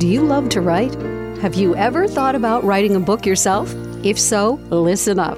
Do you love to write? Have you ever thought about writing a book yourself? If so, listen up.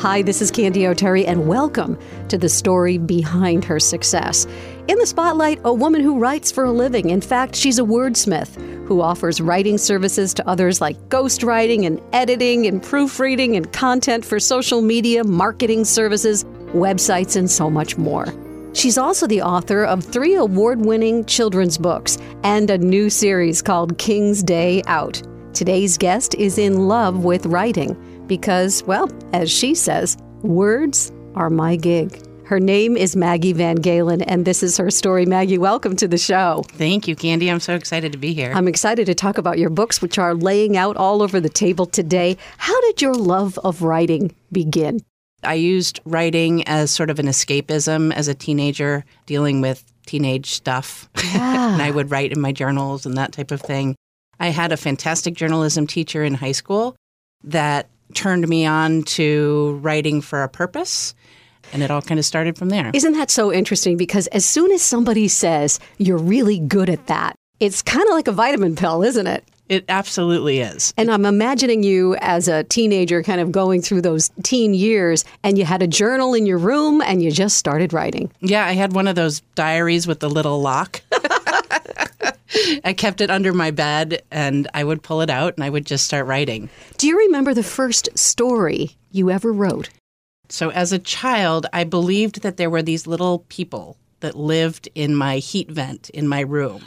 Hi, this is Candy O'Terry, and welcome to the story behind her success. In the spotlight, a woman who writes for a living. In fact, she's a wordsmith who offers writing services to others like ghostwriting and editing and proofreading and content for social media, marketing services, websites, and so much more. She's also the author of three award winning children's books and a new series called King's Day Out. Today's guest is in love with writing because, well, as she says, words are my gig. Her name is Maggie Van Galen, and this is her story. Maggie, welcome to the show. Thank you, Candy. I'm so excited to be here. I'm excited to talk about your books, which are laying out all over the table today. How did your love of writing begin? I used writing as sort of an escapism as a teenager, dealing with teenage stuff. Yeah. and I would write in my journals and that type of thing. I had a fantastic journalism teacher in high school that turned me on to writing for a purpose. And it all kind of started from there. Isn't that so interesting? Because as soon as somebody says you're really good at that, it's kind of like a vitamin pill, isn't it? It absolutely is. And I'm imagining you as a teenager kind of going through those teen years and you had a journal in your room and you just started writing. Yeah, I had one of those diaries with the little lock. I kept it under my bed and I would pull it out and I would just start writing. Do you remember the first story you ever wrote? So, as a child, I believed that there were these little people that lived in my heat vent in my room.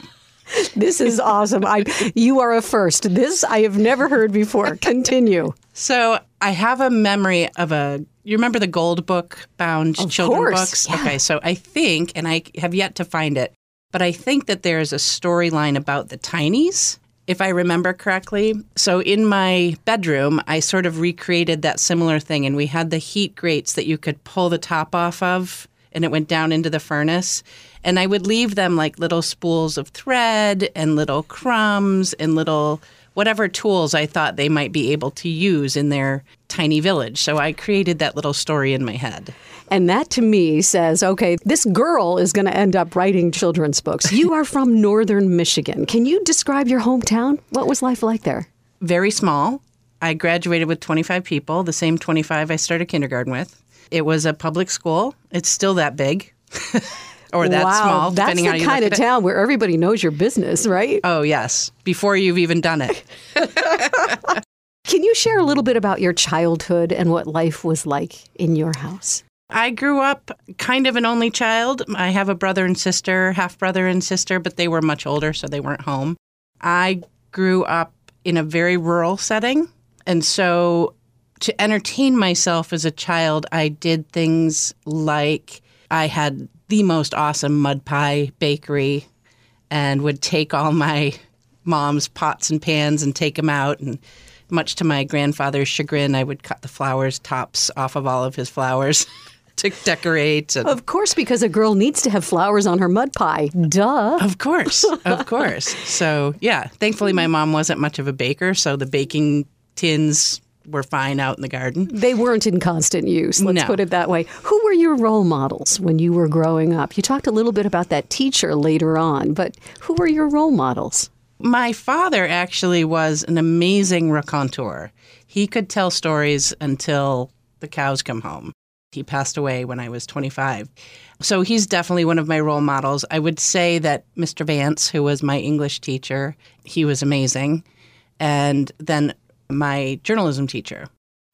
This is awesome. I, you are a first. This I have never heard before. Continue. So, I have a memory of a. You remember the Gold Book bound Of children course, books? yeah. Okay, so I think, and I have yet to find it, but I think that there's a storyline about the Tinies, if I remember correctly. So in my bedroom, I sort of recreated that similar thing, and we had the heat grates that you could pull the top off of, and it went down into the furnace. And I would leave them like little spools of thread and little crumbs and little whatever tools I thought they might be able to use in their tiny village. So I created that little story in my head. And that to me says, okay, this girl is going to end up writing children's books. You are from northern Michigan. Can you describe your hometown? What was life like there? very small. I graduated with 25 people, the same 25 I started kindergarten with. It was a public school. It's still that big or that wow, small, that's depending the how you kind of town where everybody knows your business, right? Oh, yes, before you've even done it. Can you share a little bit about your childhood and what life was like in your house? I grew up kind of an only child. I have a brother and sister, half brother and sister, but they were much older, so they weren't home. I grew up in a very rural setting. And so to entertain myself as a child, I did things like I had the most awesome mud pie bakery and would take all my mom's pots and pans and take them out. And much to my grandfather's chagrin, I would cut the flowers tops off of all of his flowers to decorate. And Of course, because a girl needs to have flowers on her mud pie. Duh. of course, of course. So, yeah, thankfully, my mom wasn't much of a baker, so the baking tins were fine out in the garden. They weren't in constant use, let's No. put it that way. Who were your role models when you were growing up? You talked a little bit about that teacher later on, but who were your role models? My father actually was an amazing raconteur. He could tell stories until the cows come home. He passed away when I was 25. So he's definitely one of my role models. I would say that Mr. Vance, who was my English teacher, he was amazing. And then my journalism teacher.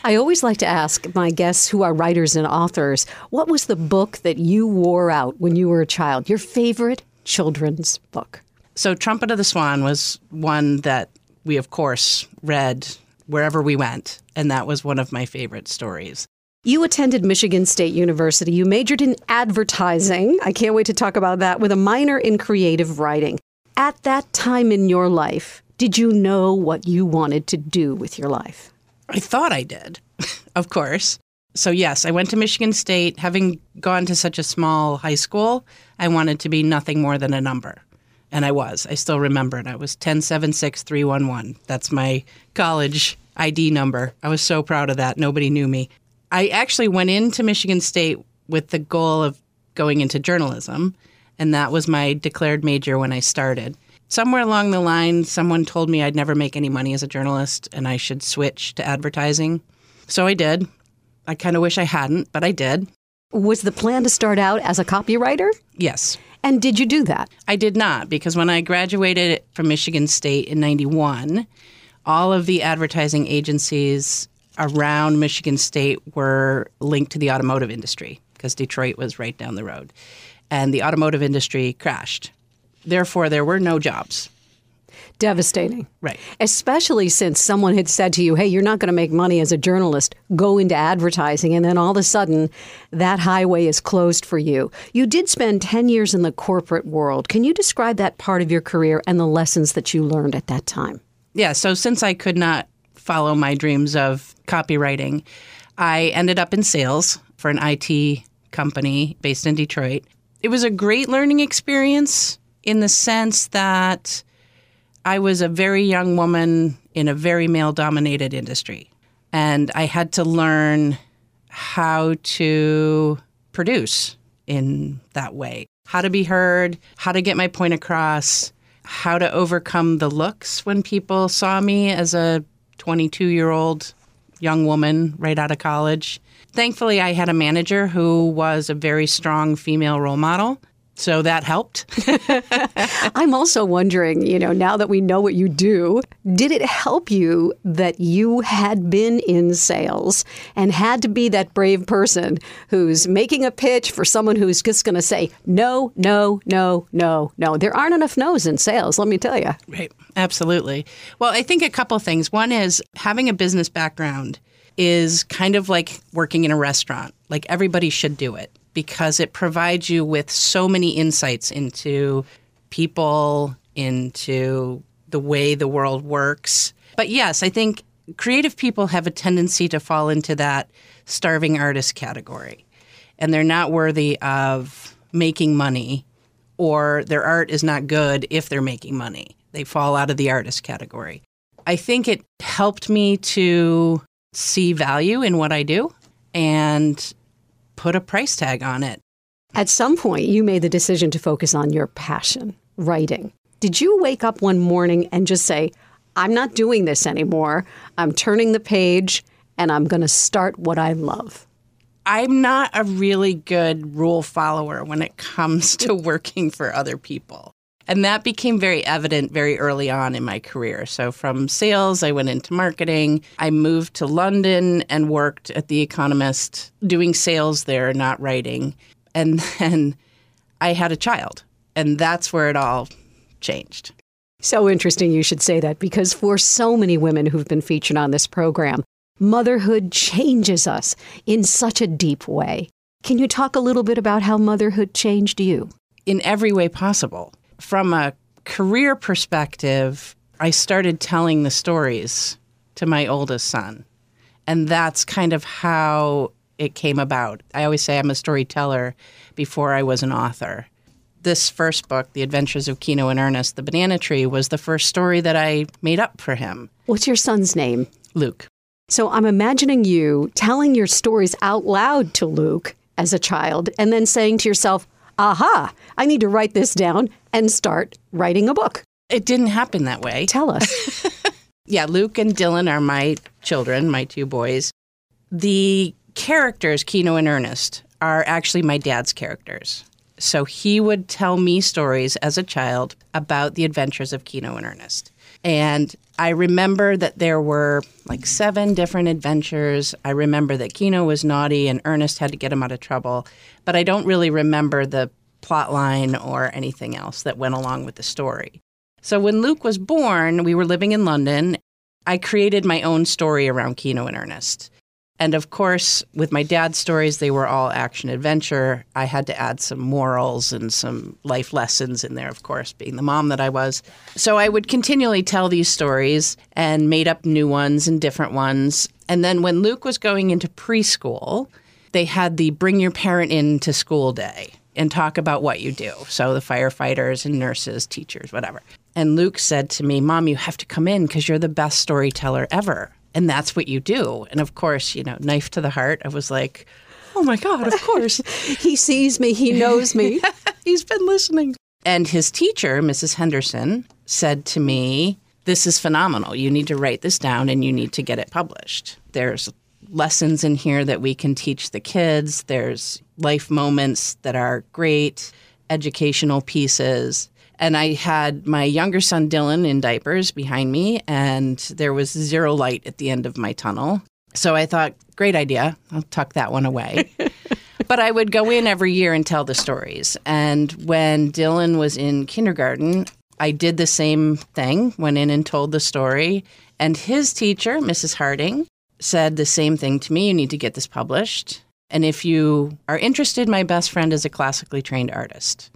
I always like to ask my guests who are writers and authors, what was the book that you wore out when you were a child? Your favorite children's book? So Trumpet of the Swan was one that we, of course, read wherever we went. And that was one of my favorite stories. You attended Michigan State University. You majored in advertising. I can't wait to talk about that with a minor in creative writing. At that time in your life, did you know what you wanted to do with your life? I thought I did, of course. So, yes, I went to Michigan State. Having gone to such a small high school, I wanted to be nothing more than a number. And I was. I still remember it. I was 1076311. That's my college ID number. I was so proud of that. Nobody knew me. I actually went into Michigan State with the goal of going into journalism, and that was my declared major when I started. Somewhere along the line, someone told me I'd never make any money as a journalist and I should switch to advertising. So I did. I kind of wish I hadn't, but I did. Was the plan to start out as a copywriter? Yes. And did you do that? I did not because when I graduated from Michigan State in 91, all of the advertising agencies around Michigan State were linked to the automotive industry because Detroit was right down the road. And the automotive industry crashed. Therefore, there were no jobs. Devastating. Right. Especially since someone had said to you, hey, you're not going to make money as a journalist, go into advertising. And then all of a sudden, that highway is closed for you. You did spend 10 years in the corporate world. Can you describe that part of your career and the lessons that you learned at that time? Yeah. So, since I could not follow my dreams of copywriting, I ended up in sales for an IT company based in Detroit. It was a great learning experience in the sense that I was a very young woman in a very male dominated industry. And I had to learn how to produce in that way, how to be heard, how to get my point across, how to overcome the looks when people saw me as a 22 year old young woman right out of college. Thankfully, I had a manager who was a very strong female role model so that helped. I'm also wondering, you know, now that we know what you do, did it help you that you had been in sales and had to be that brave person who's making a pitch for someone who's just going to say, no, no, no, no, no? There aren't enough no's in sales, let me tell you. Right. Absolutely. Well, I think a couple things. One is having a business background is kind of like working in a restaurant. Like everybody should do it because it provides you with so many insights into people, into the way the world works. But yes, I think creative people have a tendency to fall into that starving artist category. And they're not worthy of making money, or their art is not good if they're making money. They fall out of the artist category. I think it helped me to see value in what I do and put a price tag on it. At some point, you made the decision to focus on your passion, writing. Did you wake up one morning and just say, I'm not doing this anymore. I'm turning the page and I'm going to start what I love? I'm not a really good rule follower when it comes to working for other people. And that became very evident very early on in my career. So, from sales, I went into marketing. I moved to London and worked at The Economist, doing sales there, not writing. And then I had a child. And that's where it all changed. So interesting you should say that because for so many women who've been featured on this program, motherhood changes us in such a deep way. Can you talk a little bit about how motherhood changed you? In every way possible from a career perspective, I started telling the stories to my oldest son. And that's kind of how it came about. I always say I'm a storyteller before I was an author. This first book, The Adventures of Keeno and Ernest, The Banana Tree, was the first story that I made up for him. What's your son's name? Luke. So I'm imagining you telling your stories out loud to Luke as a child and then saying to yourself, aha, I need to write this down and start writing a book. It didn't happen that way. Tell us. yeah, Luke and Dylan are my children, my two boys. The characters, Keeno and Ernest, are actually my dad's characters. So he would tell me stories as a child about the adventures of Keeno and Ernest. And I remember that there were like seven different adventures. I remember that Keeno was naughty and Ernest had to get him out of trouble. But I don't really remember the plot line or anything else that went along with the story. So when Luke was born, we were living in London. I created my own story around Keeno and Ernest. And of course, with my dad's stories, they were all action adventure. I had to add some morals and some life lessons in there, of course, being the mom that I was. So I would continually tell these stories and made up new ones and different ones. And then when Luke was going into preschool, they had the bring your parent into school day and talk about what you do. So the firefighters and nurses, teachers, whatever. And Luke said to me, Mom, you have to come in because you're the best storyteller ever. And that's what you do. And of course, you know, knife to the heart, I was like, oh my God, of course. he sees me, he knows me. He's been listening. And his teacher, Mrs. Henderson, said to me, This is phenomenal. You need to write this down and you need to get it published. There's lessons in here that we can teach the kids, there's life moments that are great, educational pieces. And I had my younger son Dylan in diapers behind me, and there was zero light at the end of my tunnel. So I thought, great idea. I'll tuck that one away. but I would go in every year and tell the stories. And when Dylan was in kindergarten, I did the same thing, went in and told the story. And his teacher, Mrs. Harding, said the same thing to me you need to get this published. And if you are interested, my best friend is a classically trained artist.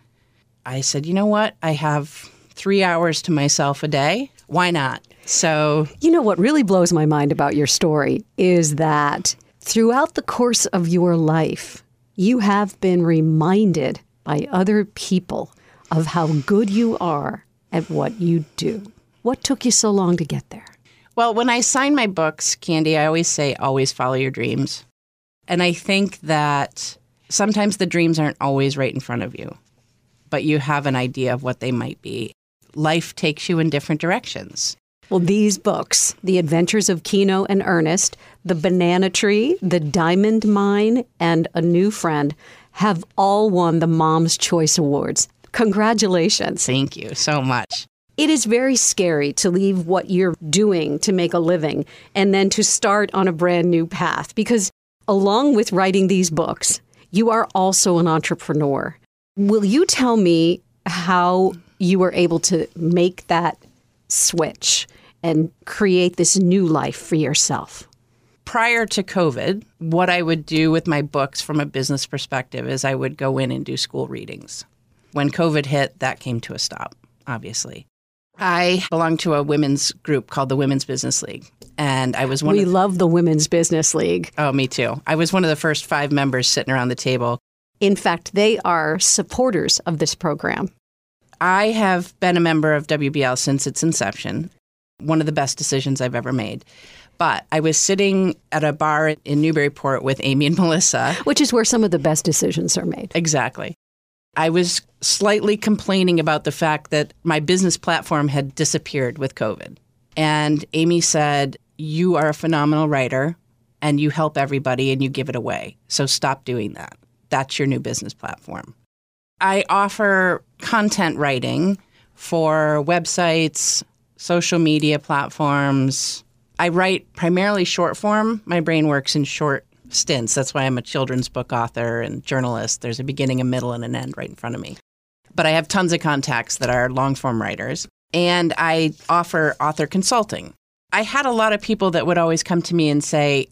I said, you know what? I have three hours to myself a day. Why not? So, you know what really blows my mind about your story is that throughout the course of your life, you have been reminded by other people of how good you are at what you do. What took you so long to get there? Well, when I sign my books, Candy, I always say, always follow your dreams. And I think that sometimes the dreams aren't always right in front of you, but you have an idea of what they might be. Life takes you in different directions. Well, these books, The Adventures of Keeno and Ernest, The Banana Tree, The Diamond Mine, and A New Friend, have all won the Mom's Choice Awards. Congratulations. Thank you so much. It is very scary to leave what you're doing to make a living and then to start on a brand new path because, along with writing these books, you are also an entrepreneur. Will you tell me how you were able to make that switch and create this new life for yourself? Prior to COVID, what I would do with my books from a business perspective is I would go in and do school readings. When COVID hit, that came to a stop, obviously. I belong to a women's group called the Women's Business League. And I was one We of, love the Women's Business League. Oh, me too. I was one of the first five members sitting around the table. In fact, they are supporters of this program. I have been a member of WBL since its inception. One of the best decisions I've ever made. But I was sitting at a bar in Newburyport with Amy and Melissa. Which is where some of the best decisions are made. Exactly. I was slightly complaining about the fact that my business platform had disappeared with COVID. And Amy said, You are a phenomenal writer and you help everybody and you give it away. So stop doing that. That's your new business platform. I offer content writing for websites, social media platforms. I write primarily short form. My brain works in short stints. That's why I'm a children's book author and journalist. There's a beginning, a middle, and an end right in front of me. But I have tons of contacts that are long form writers, and I offer author consulting. I had a lot of people that would always come to me and say,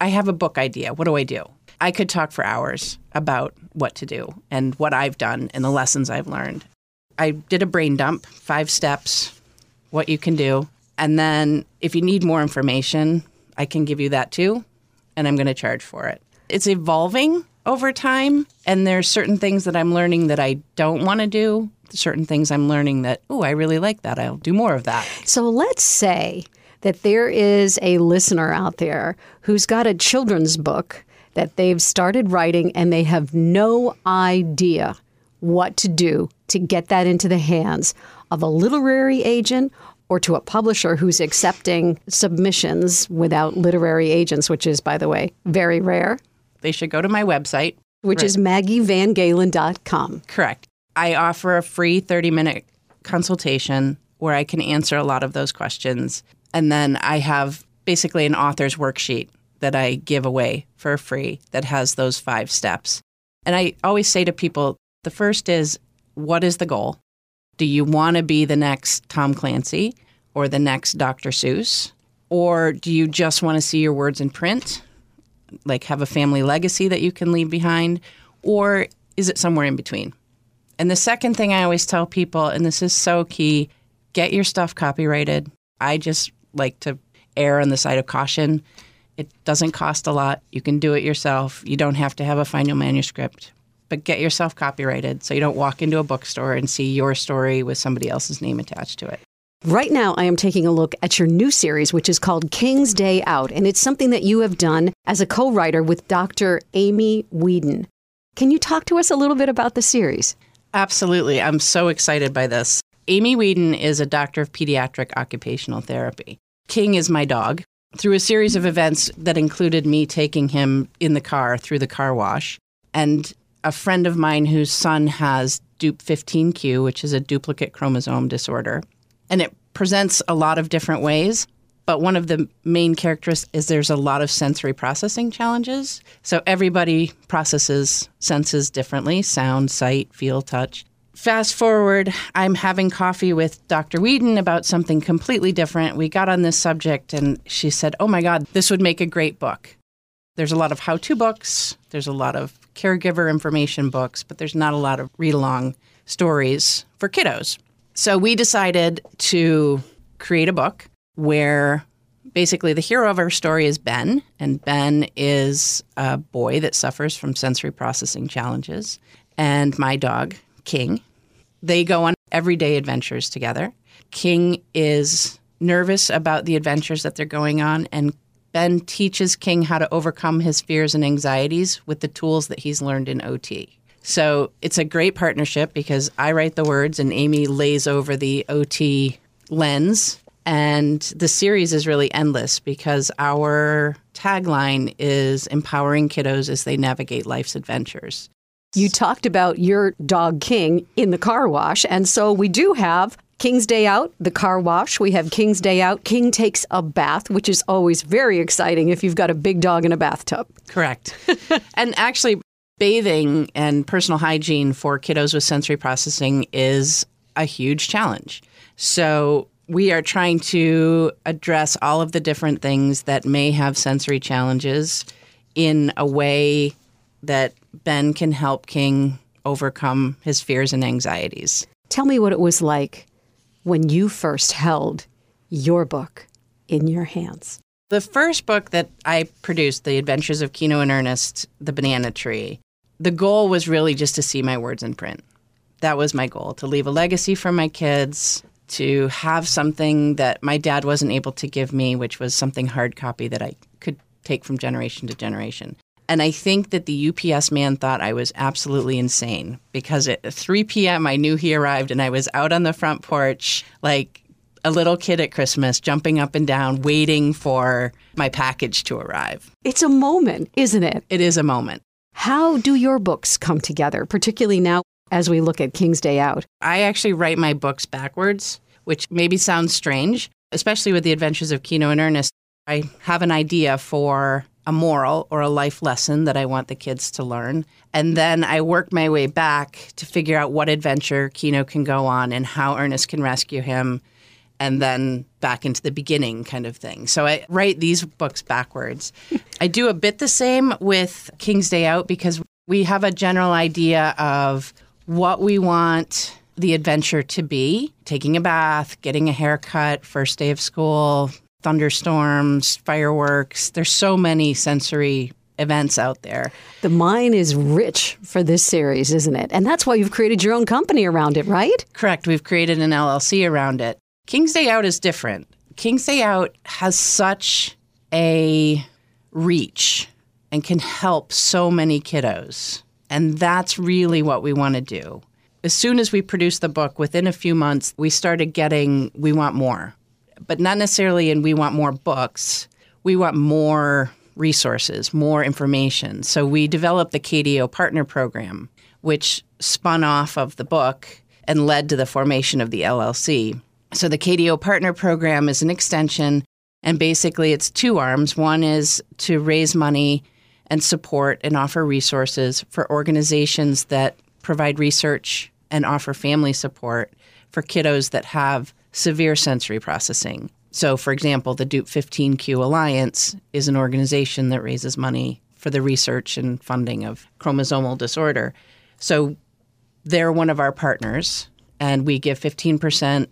I have a book idea. What do I do? I could talk for hours about what to do and what I've done and the lessons I've learned. I did a brain dump, five steps, what you can do. And then if you need more information, I can give you that too. And I'm going to charge for it. It's evolving over time. And there's certain things that I'm learning that I don't want to do, certain things I'm learning that, oh, I really like that. I'll do more of that. So let's say that there is a listener out there who's got a children's book that they've started writing and they have no idea what to do to get that into the hands of a literary agent or to a publisher who's accepting submissions without literary agents, which is, by the way, very rare. They should go to my website, which right. is maggievangalen.com. Correct. I offer a free 30 minute consultation where I can answer a lot of those questions. And then I have basically an author's worksheet that I give away for free that has those five steps. And I always say to people the first is, what is the goal? Do you want to be the next Tom Clancy or the next Dr. Seuss? Or do you just want to see your words in print? Like have a family legacy that you can leave behind? Or is it somewhere in between? And the second thing I always tell people, and this is so key get your stuff copyrighted. I just like to err on the side of caution. It doesn't cost a lot. You can do it yourself. You don't have to have a final manuscript but get yourself copyrighted so you don't walk into a bookstore and see your story with somebody else's name attached to it. Right now, I am taking a look at your new series, which is called King's Day Out, and it's something that you have done as a co writer with Dr. Amy Weeden. Can you talk to us a little bit about the series? Absolutely. I'm so excited by this. Amy Whedon is a doctor of pediatric occupational therapy. King is my dog. Through a series of events that included me taking him in the car through the car wash, and a friend of mine whose son has DUP15Q, which is a duplicate chromosome disorder. And it presents a lot of different ways. But one of the main characteristics is there's a lot of sensory processing challenges. So everybody processes senses differently sound, sight, feel, touch. Fast forward, I'm having coffee with Dr. Whedon about something completely different. We got on this subject and she said, Oh my God, this would make a great book. There's a lot of how to books, there's a lot of caregiver information books, but there's not a lot of read along stories for kiddos. So we decided to create a book where basically the hero of our story is Ben, and Ben is a boy that suffers from sensory processing challenges, and my dog, King. They go on everyday adventures together. King is nervous about the adventures that they're going on, and Ben teaches King how to overcome his fears and anxieties with the tools that he's learned in OT. So it's a great partnership because I write the words and Amy lays over the OT lens. And the series is really endless because our tagline is empowering kiddos as they navigate life's adventures. You talked about your dog King in the car wash. And so we do have King's Day Out, the car wash. We have King's Day Out. King takes a bath, which is always very exciting if you've got a big dog in a bathtub. Correct. and actually, bathing and personal hygiene for kiddos with sensory processing is a huge challenge. So, we are trying to address all of the different things that may have sensory challenges in a way that Ben can help King overcome his fears and anxieties. Tell me what it was like when you first held your book in your hands. The first book that I produced, The Adventures of Keeno and Ernest, The Banana Tree, the goal was really just to see my words in print. That was my goal to leave a legacy for my kids, to have something that my dad wasn't able to give me, which was something hard copy that I could take from generation to generation. And I think that the UPS man thought I was absolutely insane because at 3 p.m. I knew he arrived and I was out on the front porch like a little kid at Christmas, jumping up and down, waiting for my package to arrive. It's a moment, isn't it? It is a moment. How do your books come together, particularly now as we look at King's Day Out? I actually write my books backwards, which maybe sounds strange, especially with the adventures of Keeno and Ernest. I have an idea for a moral or a life lesson that I want the kids to learn. And then I work my way back to figure out what adventure Keeno can go on and how Ernest can rescue him, and then back into the beginning kind of thing. So I write these books backwards. I do a bit the same with King's Day Out because we have a general idea of what we want the adventure to be taking a bath, getting a haircut, first day of school, thunderstorms, fireworks. There's so many sensory events out there. The mine is rich for this series, isn't it? And that's why you've created your own company around it, right? Correct. We've created an LLC around it. King's Day Out is different. King's Day Out has such a reach and can help so many kiddos. And that's really what we want to do. As soon as we produced the book, within a few months, we started getting, we want more. But not necessarily in we want more books. We want more resources, more information. So we developed the KDO Partner Program, which spun off of the book and led to the formation of the LLC. So the KDO Partner Program is an extension, and basically it's two arms. One is to raise money and support and offer resources for organizations that provide research and offer family support for kiddos that have severe sensory processing. So, for example, the DUP 15Q Alliance is an organization that raises money for the research and funding of chromosomal disorder. So, they're one of our partners, and we give 15%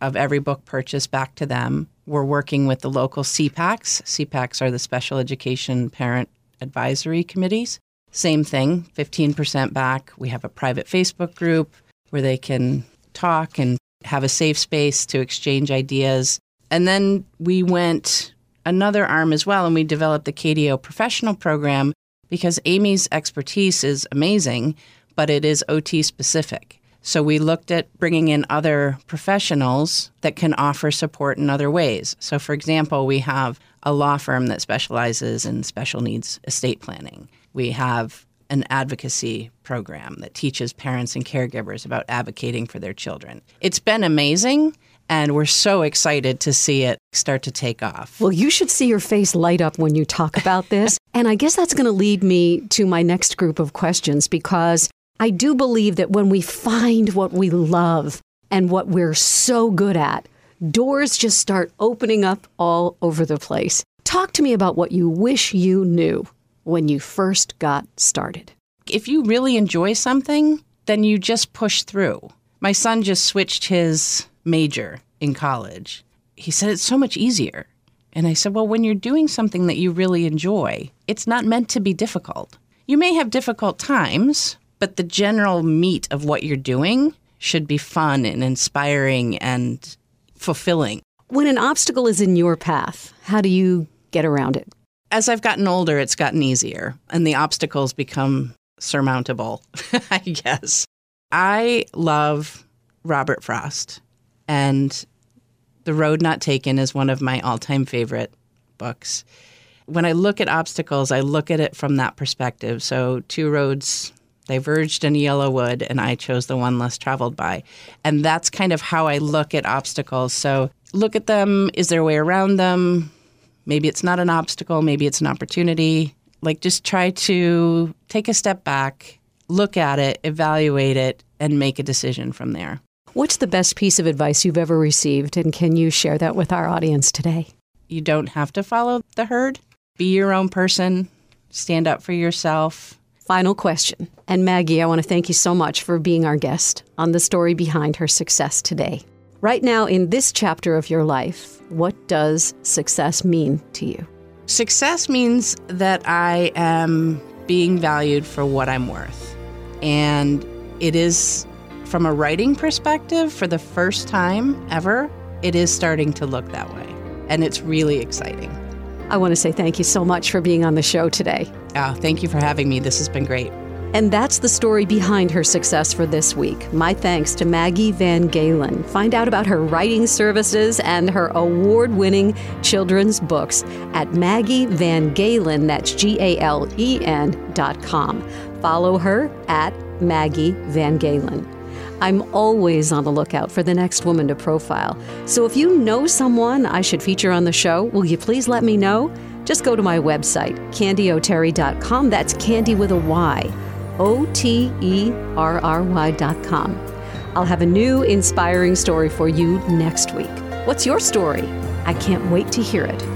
of every book purchase back to them. We're working with the local SEPACs. SEPACs are the Special Education Parent Advisory Committees. Same thing, 15% back. We have a private Facebook group where they can talk and have a safe space to exchange ideas. And then we went another arm as well, and we developed the KDO professional program because Amy's expertise is amazing, but it is OT specific. So we looked at bringing in other professionals that can offer support in other ways. So, for example, we have a law firm that specializes in special needs estate planning. We have an advocacy program that teaches parents and caregivers about advocating for their children. It's been amazing. And we're so excited to see it start to take off. Well, you should see your face light up when you talk about this. and I guess that's going to lead me to my next group of questions because I do believe that when we find what we love and what we're so good at, doors just start opening up all over the place. Talk to me about what you wish you knew when you first got started. If you really enjoy something, then you just push through. My son just switched his major in college. He said it's so much easier. And I said, well, when you're doing something that you really enjoy, it's not meant to be difficult. You may have difficult times, but the general meat of what you're doing should be fun and inspiring and fulfilling. When an obstacle is in your path, how do you get around it? As I've gotten older, it's gotten easier and the obstacles become surmountable, I guess. I love Robert Frost, and The Road Not Taken is one of my all time favorite books. When I look at obstacles, I look at it from that perspective. So, two roads diverged in Yellowwood, and I chose the one less traveled by. And that's kind of how I look at obstacles. So look at them. Is there a way around them? Maybe it's not an obstacle, maybe it's an opportunity. Like just try to take a step back, look at it, evaluate it, and make a decision from there. What's the best piece of advice you've ever received, and can you share that with our audience today? You don't have to follow the herd. Be your own person, stand up for yourself, Final question. And Maggie, I want to thank you so much for being our guest on the story behind her success today. Right now, in this chapter of your life, what does success mean to you? Success means that I am being valued for what I'm worth. And it is, from a writing perspective, for the first time ever, it is starting to look that way. And it's really exciting. I want to say thank you so much for being on the show today. Oh, thank you for having me. This has been great. And that's the story behind her success for this week. My thanks to Maggie Van Galen. Find out about her writing services and her award winning children's books at Maggie Van Galen, that's G A L E N dot com. Follow her at Maggie Van Galen. I'm always on the lookout for the next woman to profile. So if you know someone I should feature on the show, will you please let me know? Just go to my website, candyoterry.com. That's candy with a Y. O T E R R Y.com. I'll have a new inspiring story for you next week. What's your story? I can't wait to hear it.